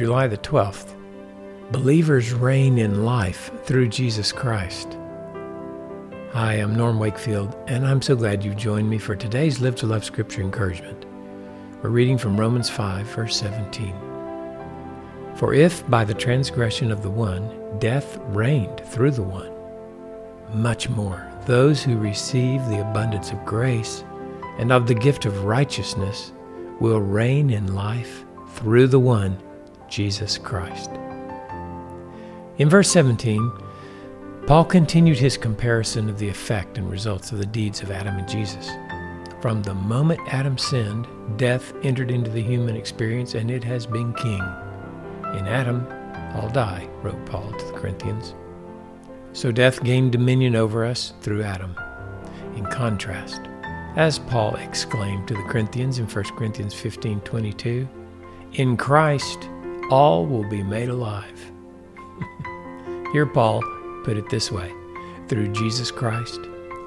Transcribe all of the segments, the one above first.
July the 12th. Believers reign in life through Jesus Christ. Hi, I'm Norm Wakefield, and I'm so glad you've joined me for today's Live to Love Scripture encouragement. We're reading from Romans 5, verse 17. For if by the transgression of the one death reigned through the one, much more those who receive the abundance of grace and of the gift of righteousness will reign in life through the one, Jesus Christ. In verse 17, Paul continued his comparison of the effect and results of the deeds of Adam and Jesus. From the moment Adam sinned, death entered into the human experience and it has been king. In Adam, all die, wrote Paul to the Corinthians. So death gained dominion over us through Adam. In contrast, as Paul exclaimed to the Corinthians in 1 Corinthians 15 22, in Christ all will be made alive. Here, Paul put it this way through Jesus Christ,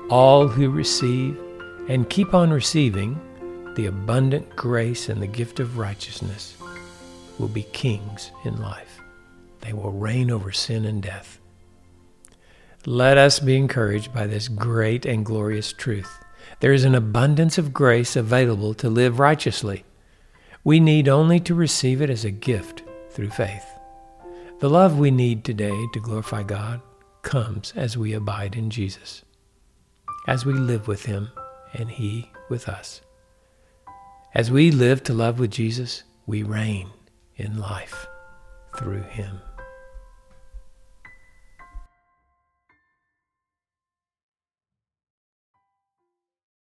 all who receive and keep on receiving the abundant grace and the gift of righteousness will be kings in life. They will reign over sin and death. Let us be encouraged by this great and glorious truth. There is an abundance of grace available to live righteously. We need only to receive it as a gift through faith. The love we need today to glorify God comes as we abide in Jesus, as we live with Him and He with us. As we live to love with Jesus, we reign in life through Him.